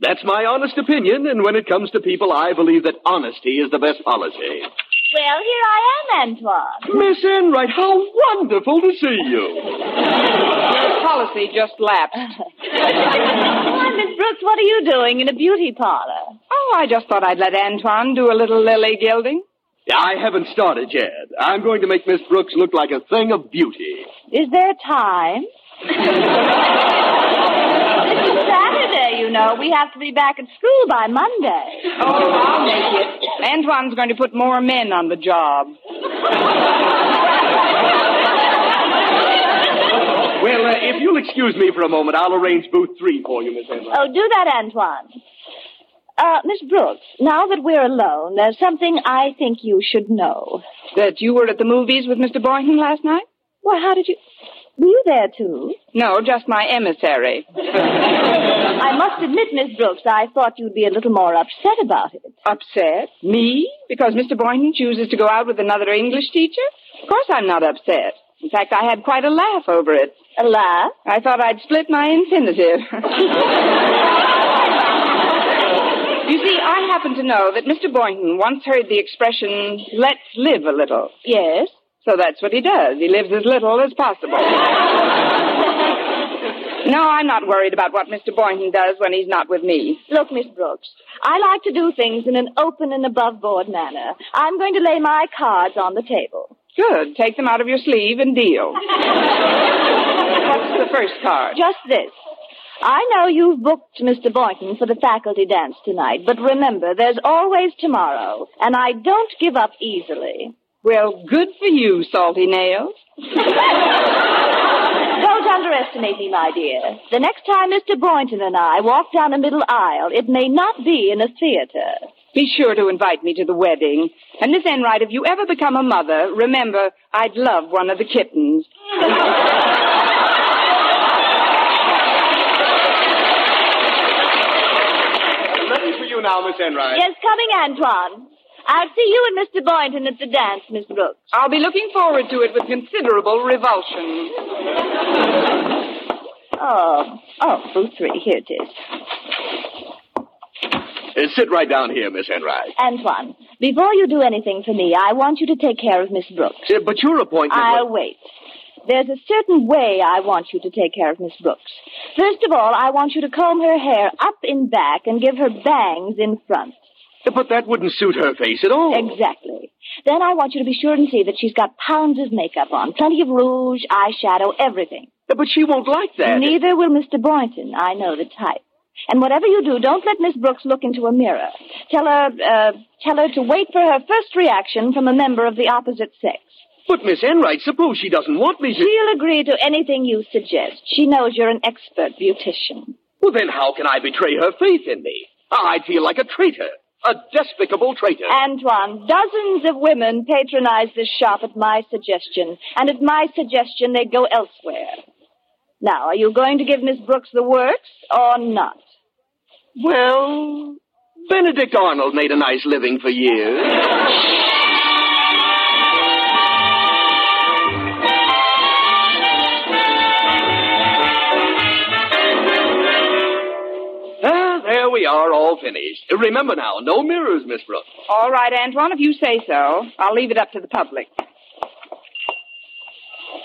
That's my honest opinion, and when it comes to people, I believe that honesty is the best policy. Well, here I am, Antoine. Miss Enright, how wonderful to see you. Your policy just lapsed. Why, Miss Brooks, what are you doing in a beauty parlor? Oh, I just thought I'd let Antoine do a little lily gilding. I haven't started yet. I'm going to make Miss Brooks look like a thing of beauty. Is there time? this is Saturday, you know. We have to be back at school by Monday. Oh, I'll make it. Antoine's going to put more men on the job. Well, uh, if you'll excuse me for a moment, I'll arrange booth three for you, Miss Enright. Oh, do that, Antoine. Uh, Miss Brooks, now that we're alone, there's something I think you should know. That you were at the movies with Mr. Boynton last night? Well, how did you... Were you there, too? No, just my emissary. I must admit, Miss Brooks, I thought you'd be a little more upset about it. Upset? Me? Because Mr. Boynton chooses to go out with another English teacher? Of course I'm not upset. In fact, I had quite a laugh over it. A laugh? I thought I'd split my infinitive. you see, I happen to know that Mr. Boynton once heard the expression, let's live a little. Yes? So that's what he does. He lives as little as possible. no, I'm not worried about what Mr. Boynton does when he's not with me. Look, Miss Brooks, I like to do things in an open and above board manner. I'm going to lay my cards on the table. Good. Take them out of your sleeve and deal. What's the first card? Just this. I know you've booked Mr. Boynton for the faculty dance tonight, but remember, there's always tomorrow, and I don't give up easily. Well, good for you, Salty Nails. Don't underestimate me, my dear. The next time Mr. Boynton and I walk down a middle aisle, it may not be in a theater. Be sure to invite me to the wedding. And Miss Enright, if you ever become a mother, remember, I'd love one of the kittens. Ready for you now, Miss Enright. Yes, coming, Antoine. I'll see you and Mr. Boynton at the dance, Miss Brooks. I'll be looking forward to it with considerable revulsion. Oh, oh, booth three. Here it is. Uh, sit right down here, Miss Enright. Antoine, before you do anything for me, I want you to take care of Miss Brooks. Uh, but your appointment. I'll was- wait. There's a certain way I want you to take care of Miss Brooks. First of all, I want you to comb her hair up in back and give her bangs in front. But that wouldn't suit her face at all. Exactly. Then I want you to be sure and see that she's got pounds of makeup on. Plenty of rouge, eyeshadow, everything. But she won't like that. Neither will Mr. Boynton. I know the type. And whatever you do, don't let Miss Brooks look into a mirror. Tell her, uh, tell her to wait for her first reaction from a member of the opposite sex. But Miss Enright, suppose she doesn't want me to. She'll agree to anything you suggest. She knows you're an expert beautician. Well, then how can I betray her faith in me? I'd feel like a traitor. A despicable traitor. Antoine, dozens of women patronize this shop at my suggestion, and at my suggestion they go elsewhere. Now, are you going to give Miss Brooks the works or not? Well, Benedict Arnold made a nice living for years. are, all finished. Remember now, no mirrors, Miss Brooks. All right, Antoine, if you say so. I'll leave it up to the public.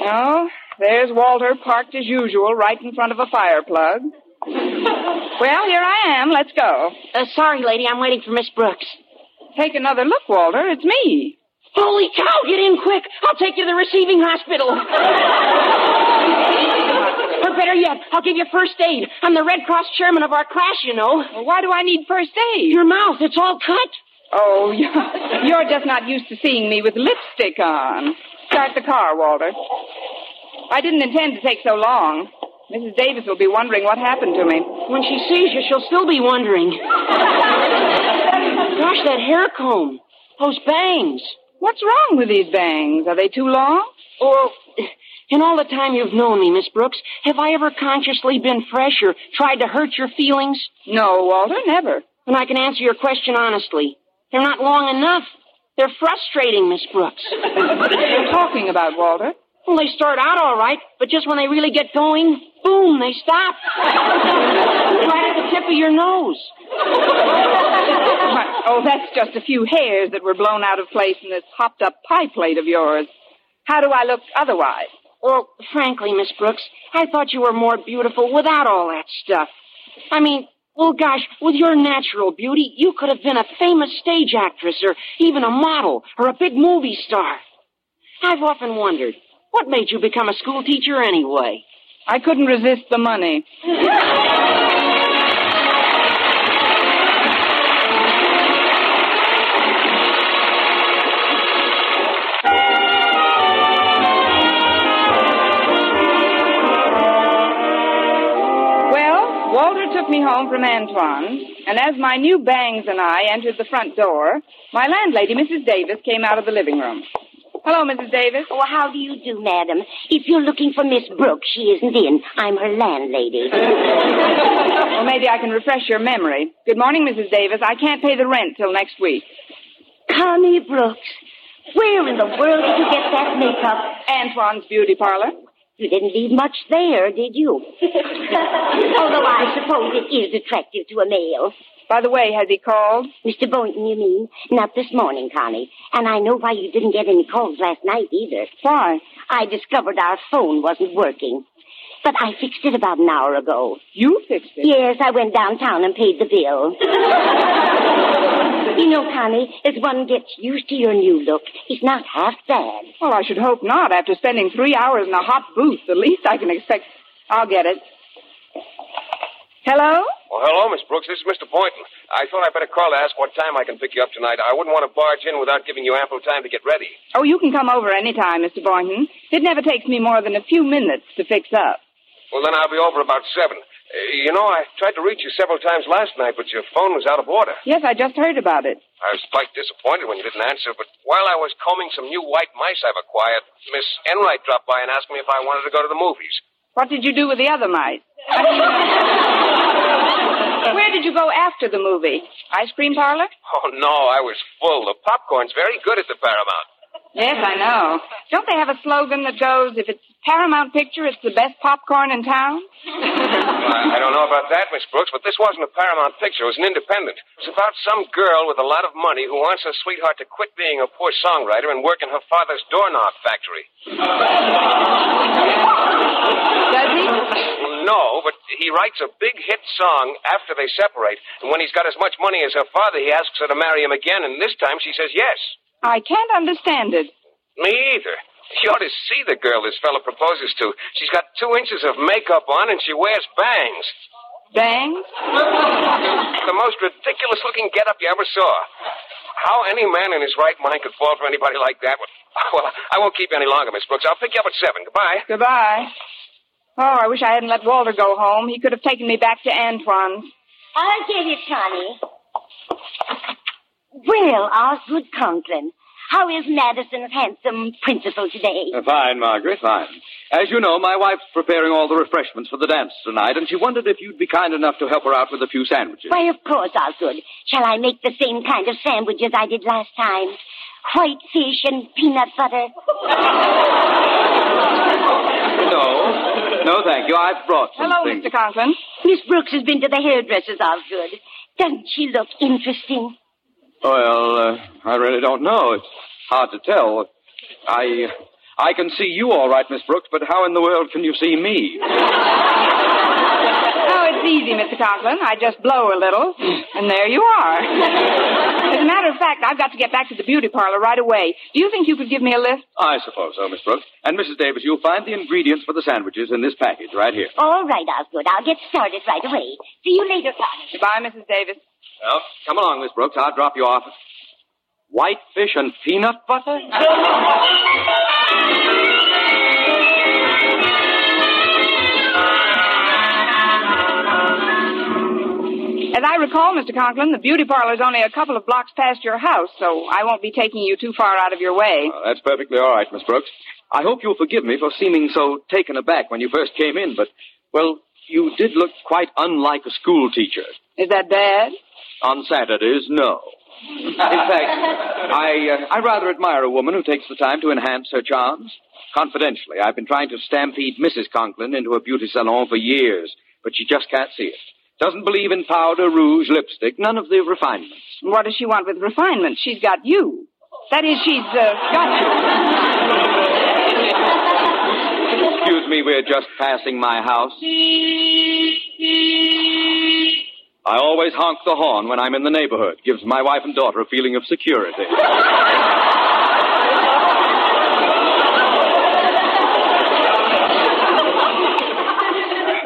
Oh, there's Walter parked as usual right in front of a fire plug. Well, here I am. Let's go. Uh, sorry, lady, I'm waiting for Miss Brooks. Take another look, Walter. It's me. Holy cow, get in quick. I'll take you to the receiving hospital. better yet, I'll give you first aid. I'm the Red Cross chairman of our class, you know. Well, why do I need first aid? Your mouth, it's all cut. Oh, you're, you're just not used to seeing me with lipstick on. Start the car, Walter. I didn't intend to take so long. Mrs. Davis will be wondering what happened to me. When she sees you, she'll still be wondering. Gosh, that hair comb. Those bangs. What's wrong with these bangs? Are they too long? Or, in all the time you've known me, Miss Brooks, have I ever consciously been fresh or tried to hurt your feelings? No, Walter, never. And I can answer your question honestly. They're not long enough. They're frustrating, Miss Brooks. what are you talking about, Walter? Well, they start out all right, but just when they really get going, boom, they stop. right at the tip of your nose. oh, that's just a few hairs that were blown out of place in this hopped up pie plate of yours. How do I look otherwise? Well, frankly, Miss Brooks, I thought you were more beautiful without all that stuff. I mean, well, gosh, with your natural beauty, you could have been a famous stage actress or even a model or a big movie star. I've often wondered, what made you become a school teacher anyway? I couldn't resist the money. took me home from Antoine, and as my new bangs and I entered the front door, my landlady, Mrs. Davis, came out of the living room. Hello, Mrs. Davis. Oh, how do you do, madam? If you're looking for Miss Brooks, she isn't in. I'm her landlady. well, maybe I can refresh your memory. Good morning, Mrs. Davis. I can't pay the rent till next week. Connie Brooks. Where in the world did you get that makeup? Antoine's beauty parlor. You didn't leave much there, did you? Although I suppose it is attractive to a male. By the way, has he called? Mr. Boynton, you mean? Not this morning, Connie. And I know why you didn't get any calls last night either. Why? I discovered our phone wasn't working. But I fixed it about an hour ago. You fixed it? Yes, I went downtown and paid the bill. you know, Connie, as one gets used to your new look, it's not half bad. Well, I should hope not. After spending three hours in a hot booth, the least I can expect. I'll get it. Hello? Well, hello, Miss Brooks. This is Mr. Boynton. I thought I'd better call to ask what time I can pick you up tonight. I wouldn't want to barge in without giving you ample time to get ready. Oh, you can come over any time, Mr. Boynton. It never takes me more than a few minutes to fix up. Well, then I'll be over about seven. Uh, you know, I tried to reach you several times last night, but your phone was out of order. Yes, I just heard about it. I was quite disappointed when you didn't answer, but while I was combing some new white mice I've acquired, Miss Enright dropped by and asked me if I wanted to go to the movies. What did you do with the other mice? Where did you go after the movie? Ice cream parlor? Oh, no, I was full. The popcorn's very good at the Paramount. Yes, I know. Don't they have a slogan that goes, if it's Paramount Picture, it's the best popcorn in town? I, I don't know about that, Miss Brooks, but this wasn't a Paramount picture. It was an independent. It was about some girl with a lot of money who wants her sweetheart to quit being a poor songwriter and work in her father's doorknob factory. Does he? No, but he writes a big hit song after they separate, and when he's got as much money as her father, he asks her to marry him again, and this time she says yes. I can't understand it. Me either. You ought to see the girl this fellow proposes to. She's got two inches of makeup on and she wears bangs. Bangs? the most ridiculous looking getup you ever saw. How any man in his right mind could fall for anybody like that? Well, I won't keep you any longer, Miss Brooks. I'll pick you up at seven. Goodbye. Goodbye. Oh, I wish I hadn't let Walter go home. He could have taken me back to Antoine's. I'll get it, Connie. Well, Osgood Conklin, how is Madison's handsome principal today? Uh, fine, Margaret, fine. As you know, my wife's preparing all the refreshments for the dance tonight, and she wondered if you'd be kind enough to help her out with a few sandwiches. Why, of course, Osgood. Shall I make the same kind of sandwiches I did last time? White fish and peanut butter. No, no, thank you. I've brought some Hello, things. Mr. Conklin. Miss Brooks has been to the hairdresser's, Osgood. Doesn't she look interesting? Well, uh, I really don't know. It's hard to tell. I, I can see you all right, Miss Brooks, but how in the world can you see me? Oh, it's easy, Mr. Conklin. I just blow a little, and there you are. As a matter of fact, I've got to get back to the beauty parlor right away. Do you think you could give me a lift? I suppose so, Miss Brooks. And Mrs. Davis, you'll find the ingredients for the sandwiches in this package right here. All right, Osgood. I'll get started right away. See you later, Connie. Goodbye, Mrs. Davis. Well, come along, Miss Brooks. I'll drop you off. White fish and peanut butter? As I recall, Mr. Conklin, the beauty parlor's only a couple of blocks past your house, so I won't be taking you too far out of your way. That's perfectly all right, Miss Brooks. I hope you'll forgive me for seeming so taken aback when you first came in, but, well, you did look quite unlike a school teacher. Is that bad? On Saturdays, no. In fact, I, uh, I rather admire a woman who takes the time to enhance her charms. Confidentially, I've been trying to stampede Mrs. Conklin into a beauty salon for years, but she just can't see it. Doesn't believe in powder, rouge, lipstick, none of the refinements. What does she want with refinements? She's got you. That is, she's uh, got you. Excuse me, we're just passing my house. I always honk the horn when I'm in the neighborhood. Gives my wife and daughter a feeling of security.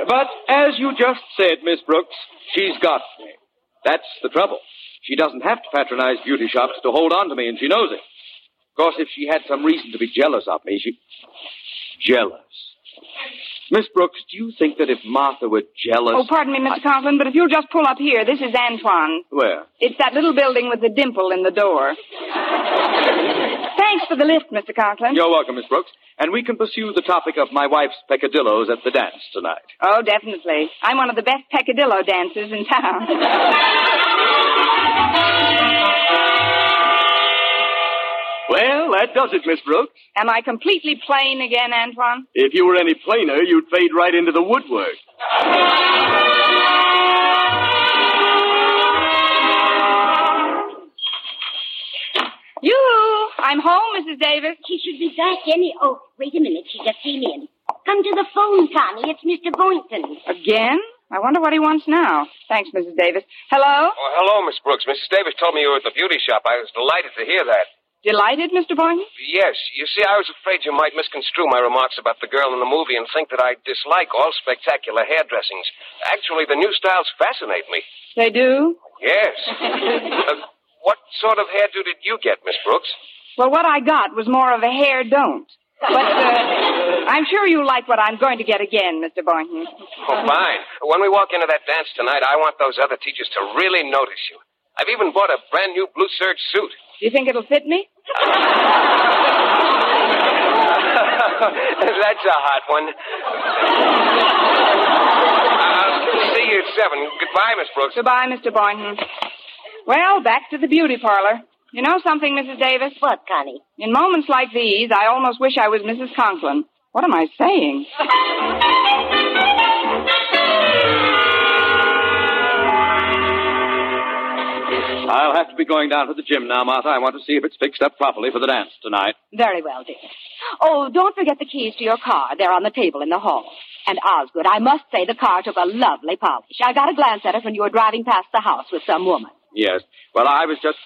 but as you just said, Miss Brooks, she's got me. That's the trouble. She doesn't have to patronize beauty shops to hold on to me, and she knows it. Of course, if she had some reason to be jealous of me, she. Jealous. Miss Brooks, do you think that if Martha were jealous. Oh, pardon me, Mr. Conklin, but if you'll just pull up here, this is Antoine. Where? It's that little building with the dimple in the door. Thanks for the lift, Mr. Conklin. You're welcome, Miss Brooks. And we can pursue the topic of my wife's peccadillos at the dance tonight. Oh, definitely. I'm one of the best peccadillo dancers in town. Well, that does it, Miss Brooks. Am I completely plain again, Antoine? If you were any plainer, you'd fade right into the woodwork. Yoo-hoo! I'm home, Mrs. Davis. She should be back any. Oh, wait a minute. She just came in. Come to the phone, Connie. It's Mr. Boynton. Again? I wonder what he wants now. Thanks, Mrs. Davis. Hello? Oh, hello, Miss Brooks. Mrs. Davis told me you were at the beauty shop. I was delighted to hear that. Delighted, Mr. Boynton? Yes. You see, I was afraid you might misconstrue my remarks about the girl in the movie and think that I dislike all spectacular hairdressings. Actually, the new styles fascinate me. They do? Yes. uh, what sort of hairdo did you get, Miss Brooks? Well, what I got was more of a hair don't. But uh, I'm sure you like what I'm going to get again, Mr. Boynton. Oh, fine. When we walk into that dance tonight, I want those other teachers to really notice you. I've even bought a brand new blue serge suit. Do you think it'll fit me? That's a hot one. I'll see you at seven. Goodbye, Miss Brooks. Goodbye, Mr. Boynton. Well, back to the beauty parlor. You know something, Mrs. Davis? What, Connie? In moments like these, I almost wish I was Mrs. Conklin. What am I saying? I'll have to be going down to the gym now, Martha. I want to see if it's fixed up properly for the dance tonight. Very well, dear. Oh, don't forget the keys to your car. They're on the table in the hall. And Osgood, I must say the car took a lovely polish. I got a glance at it when you were driving past the house with some woman. Yes. Well, I was just.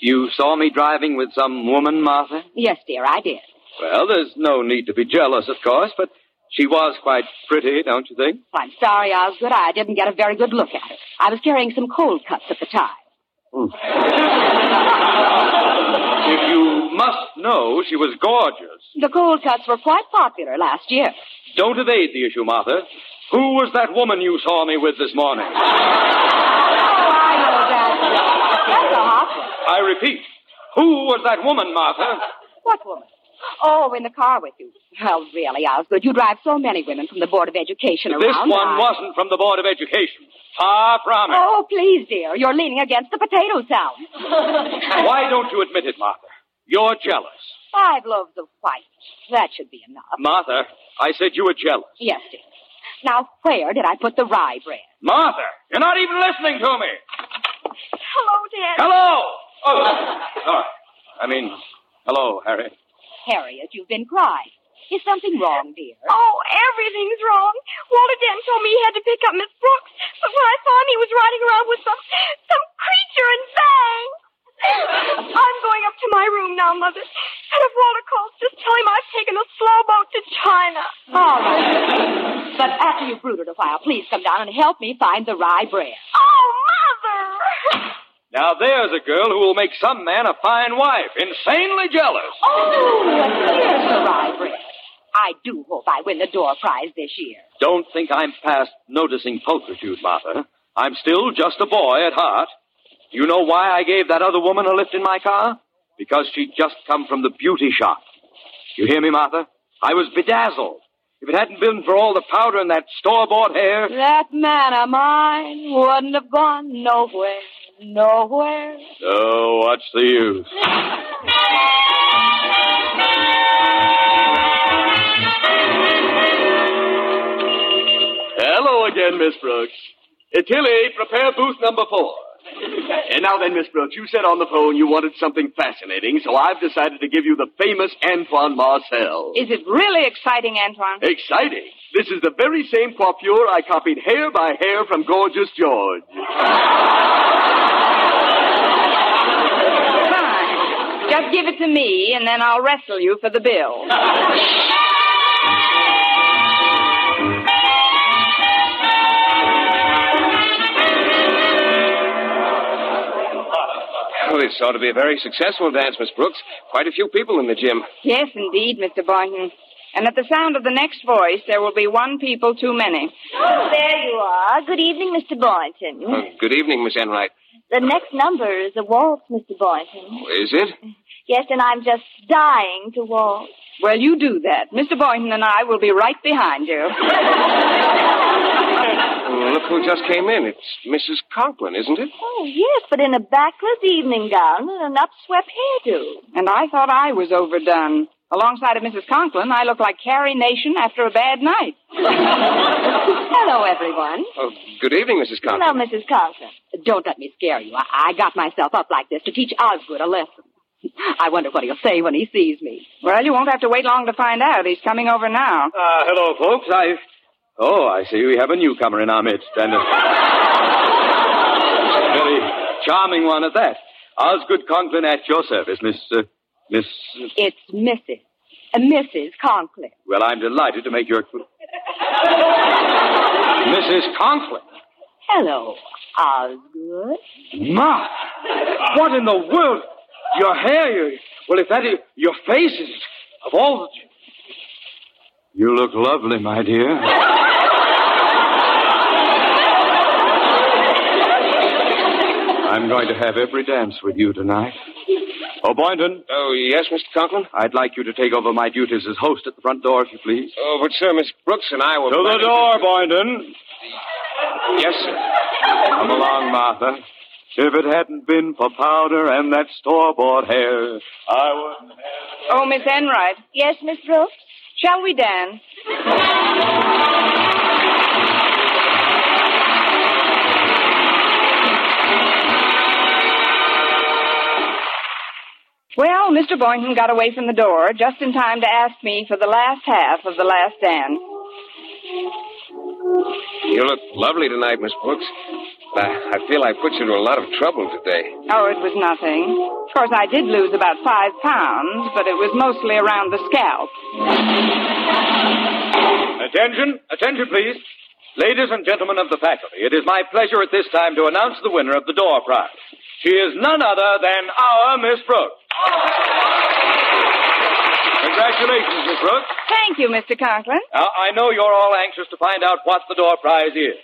You saw me driving with some woman, Martha? Yes, dear, I did. Well, there's no need to be jealous, of course, but she was quite pretty, don't you think? I'm sorry, Osgood. I didn't get a very good look at her. I was carrying some cold cuts at the time. If you must know, she was gorgeous. The cold cuts were quite popular last year. Don't evade the issue, Martha. Who was that woman you saw me with this morning? Oh, I know that. That's a hot one. I repeat, who was that woman, Martha? What woman? Oh, in the car with you. Well, really, Osgood, you drive so many women from the Board of Education This around. This one I- wasn't from the Board of Education. Far from it. Oh, please, dear. You're leaning against the potato salad. Why don't you admit it, Martha? You're jealous. Five loaves of white. That should be enough. Martha, I said you were jealous. Yes, dear. Now, where did I put the rye bread? Martha, you're not even listening to me. Hello, Dad. Hello! Oh. I mean, hello, Harry. Harriet, you've been crying. Is something wrong, dear? Oh, everything's wrong. Walter Dent told me he had to pick up Miss Brooks, but when I saw him, he was riding around with some some creature and bang. I'm going up to my room now, Mother. And if Walter calls, just tell him I've taken a slow boat to China. All right. But after you've brooded a while, please come down and help me find the rye bread. Oh, Mother! Now there's a girl who will make some man a fine wife. Insanely jealous. Oh, here's the. I do hope I win the door prize this year. Don't think I'm past noticing pulchritude, Martha. I'm still just a boy at heart. You know why I gave that other woman a lift in my car? Because she'd just come from the beauty shop. You hear me, Martha? I was bedazzled. If it hadn't been for all the powder and that store-bought hair, That man of mine wouldn't have gone nowhere, nowhere. oh, what's the use? Hello again, Miss Brooks. Tilly, prepare booth number four. And now then, Miss Brooks, you said on the phone you wanted something fascinating, so I've decided to give you the famous Antoine Marcel. Is it really exciting, Antoine? Exciting. This is the very same coiffure I copied hair by hair from Gorgeous George. Fine. Just give it to me, and then I'll wrestle you for the bill. Well, this ought to be a very successful dance, Miss Brooks. Quite a few people in the gym. Yes, indeed, Mr. Boynton. And at the sound of the next voice, there will be one people too many. Oh, there you are. Good evening, Mr. Boynton. Uh, good evening, Miss Enright. The next number is a waltz, Mr. Boynton. Is it? Yes, and I'm just dying to waltz. Well, you do that. Mr. Boynton and I will be right behind you. Oh, look who just came in. It's Mrs. Conklin, isn't it? Oh, yes, but in a backless evening gown and an upswept hairdo. And I thought I was overdone. Alongside of Mrs. Conklin, I look like Carrie Nation after a bad night. Hello, everyone. Oh, good evening, Mrs. Conklin. Hello, Mrs. Conklin. Don't let me scare you. I, I got myself up like this to teach Osgood a lesson. I wonder what he'll say when he sees me. Well, you won't have to wait long to find out. He's coming over now. Uh, hello, folks. I. Oh, I see we have a newcomer in our midst, and a very charming one at that. Osgood Conklin at your service, Miss. Uh, Miss. It's Mrs. Uh, Mrs. Conklin. Well, I'm delighted to make your. Mrs. Conklin. Hello, Osgood. Ma! What in the world? Your hair, your, well, if that is, your face is, of all the... You look lovely, my dear. I'm going to have every dance with you tonight. Oh, Boynton. Oh, yes, Mr. Conklin? I'd like you to take over my duties as host at the front door, if you please. Oh, but, sir, Miss Brooks and I were... To the door, to- Boynton. Yes, sir. Come along, Martha. If it hadn't been for powder and that store-bought hair, I wouldn't have... Oh, Miss Enright. Yes, Miss Brooks? Shall we dance? Well, Mr. Boynton got away from the door just in time to ask me for the last half of the last dance. You look lovely tonight, Miss Brooks. I, I feel I put you to a lot of trouble today. Oh, it was nothing. Of course, I did lose about five pounds, but it was mostly around the scalp. Attention, attention, please. Ladies and gentlemen of the faculty, it is my pleasure at this time to announce the winner of the door prize. She is none other than our Miss Brooks. Congratulations, Miss Brooks. Thank you, Mr. Conklin. Now, I know you're all anxious to find out what the door prize is.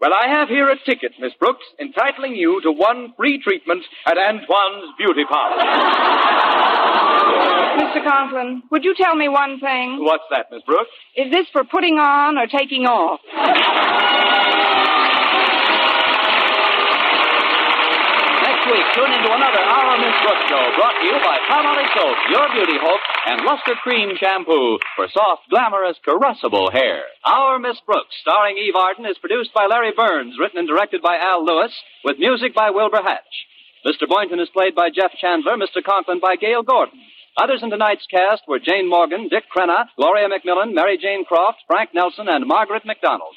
Well, I have here a ticket, Miss Brooks, entitling you to one free treatment at Antoine's Beauty Parlor. Mr. Conklin, would you tell me one thing? What's that, Miss Brooks? Is this for putting on or taking off? Next week, tune into another Our Miss Brooks show brought to you by Palmolive Soap, Your Beauty Hope, and Luster Cream Shampoo for soft, glamorous, caressable hair. Our Miss Brooks, starring Eve Arden, is produced by Larry Berns, written and directed by Al Lewis, with music by Wilbur Hatch. Mr. Boynton is played by Jeff Chandler, Mr. Conklin by Gale Gordon. Others in tonight's cast were Jane Morgan, Dick Crenna, Gloria McMillan, Mary Jane Croft, Frank Nelson, and Margaret McDonald.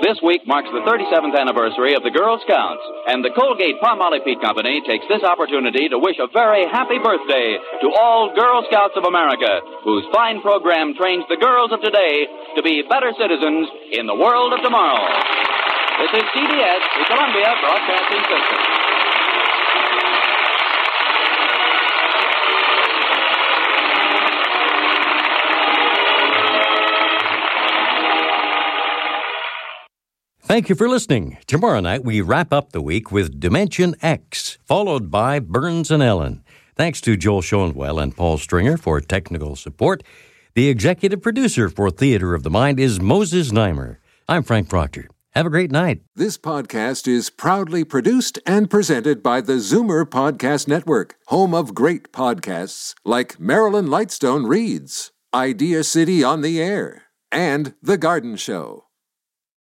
This week marks the 37th anniversary of the Girl Scouts, and the Colgate Palmolive Company takes this opportunity to wish a very happy birthday to all Girl Scouts of America, whose fine program trains the girls of today to be better citizens in the world of tomorrow. This is CBS, the Columbia Broadcasting System. Thank you for listening. Tomorrow night, we wrap up the week with Dimension X, followed by Burns and Allen. Thanks to Joel Schoenwell and Paul Stringer for technical support. The executive producer for Theater of the Mind is Moses Znaimer. I'm Frank Proctor. Have a great night. This podcast is proudly produced and presented by the Zoomer Podcast Network, home of great podcasts like Marilyn Lightstone Reads, Idea City on the Air, and The Garden Show.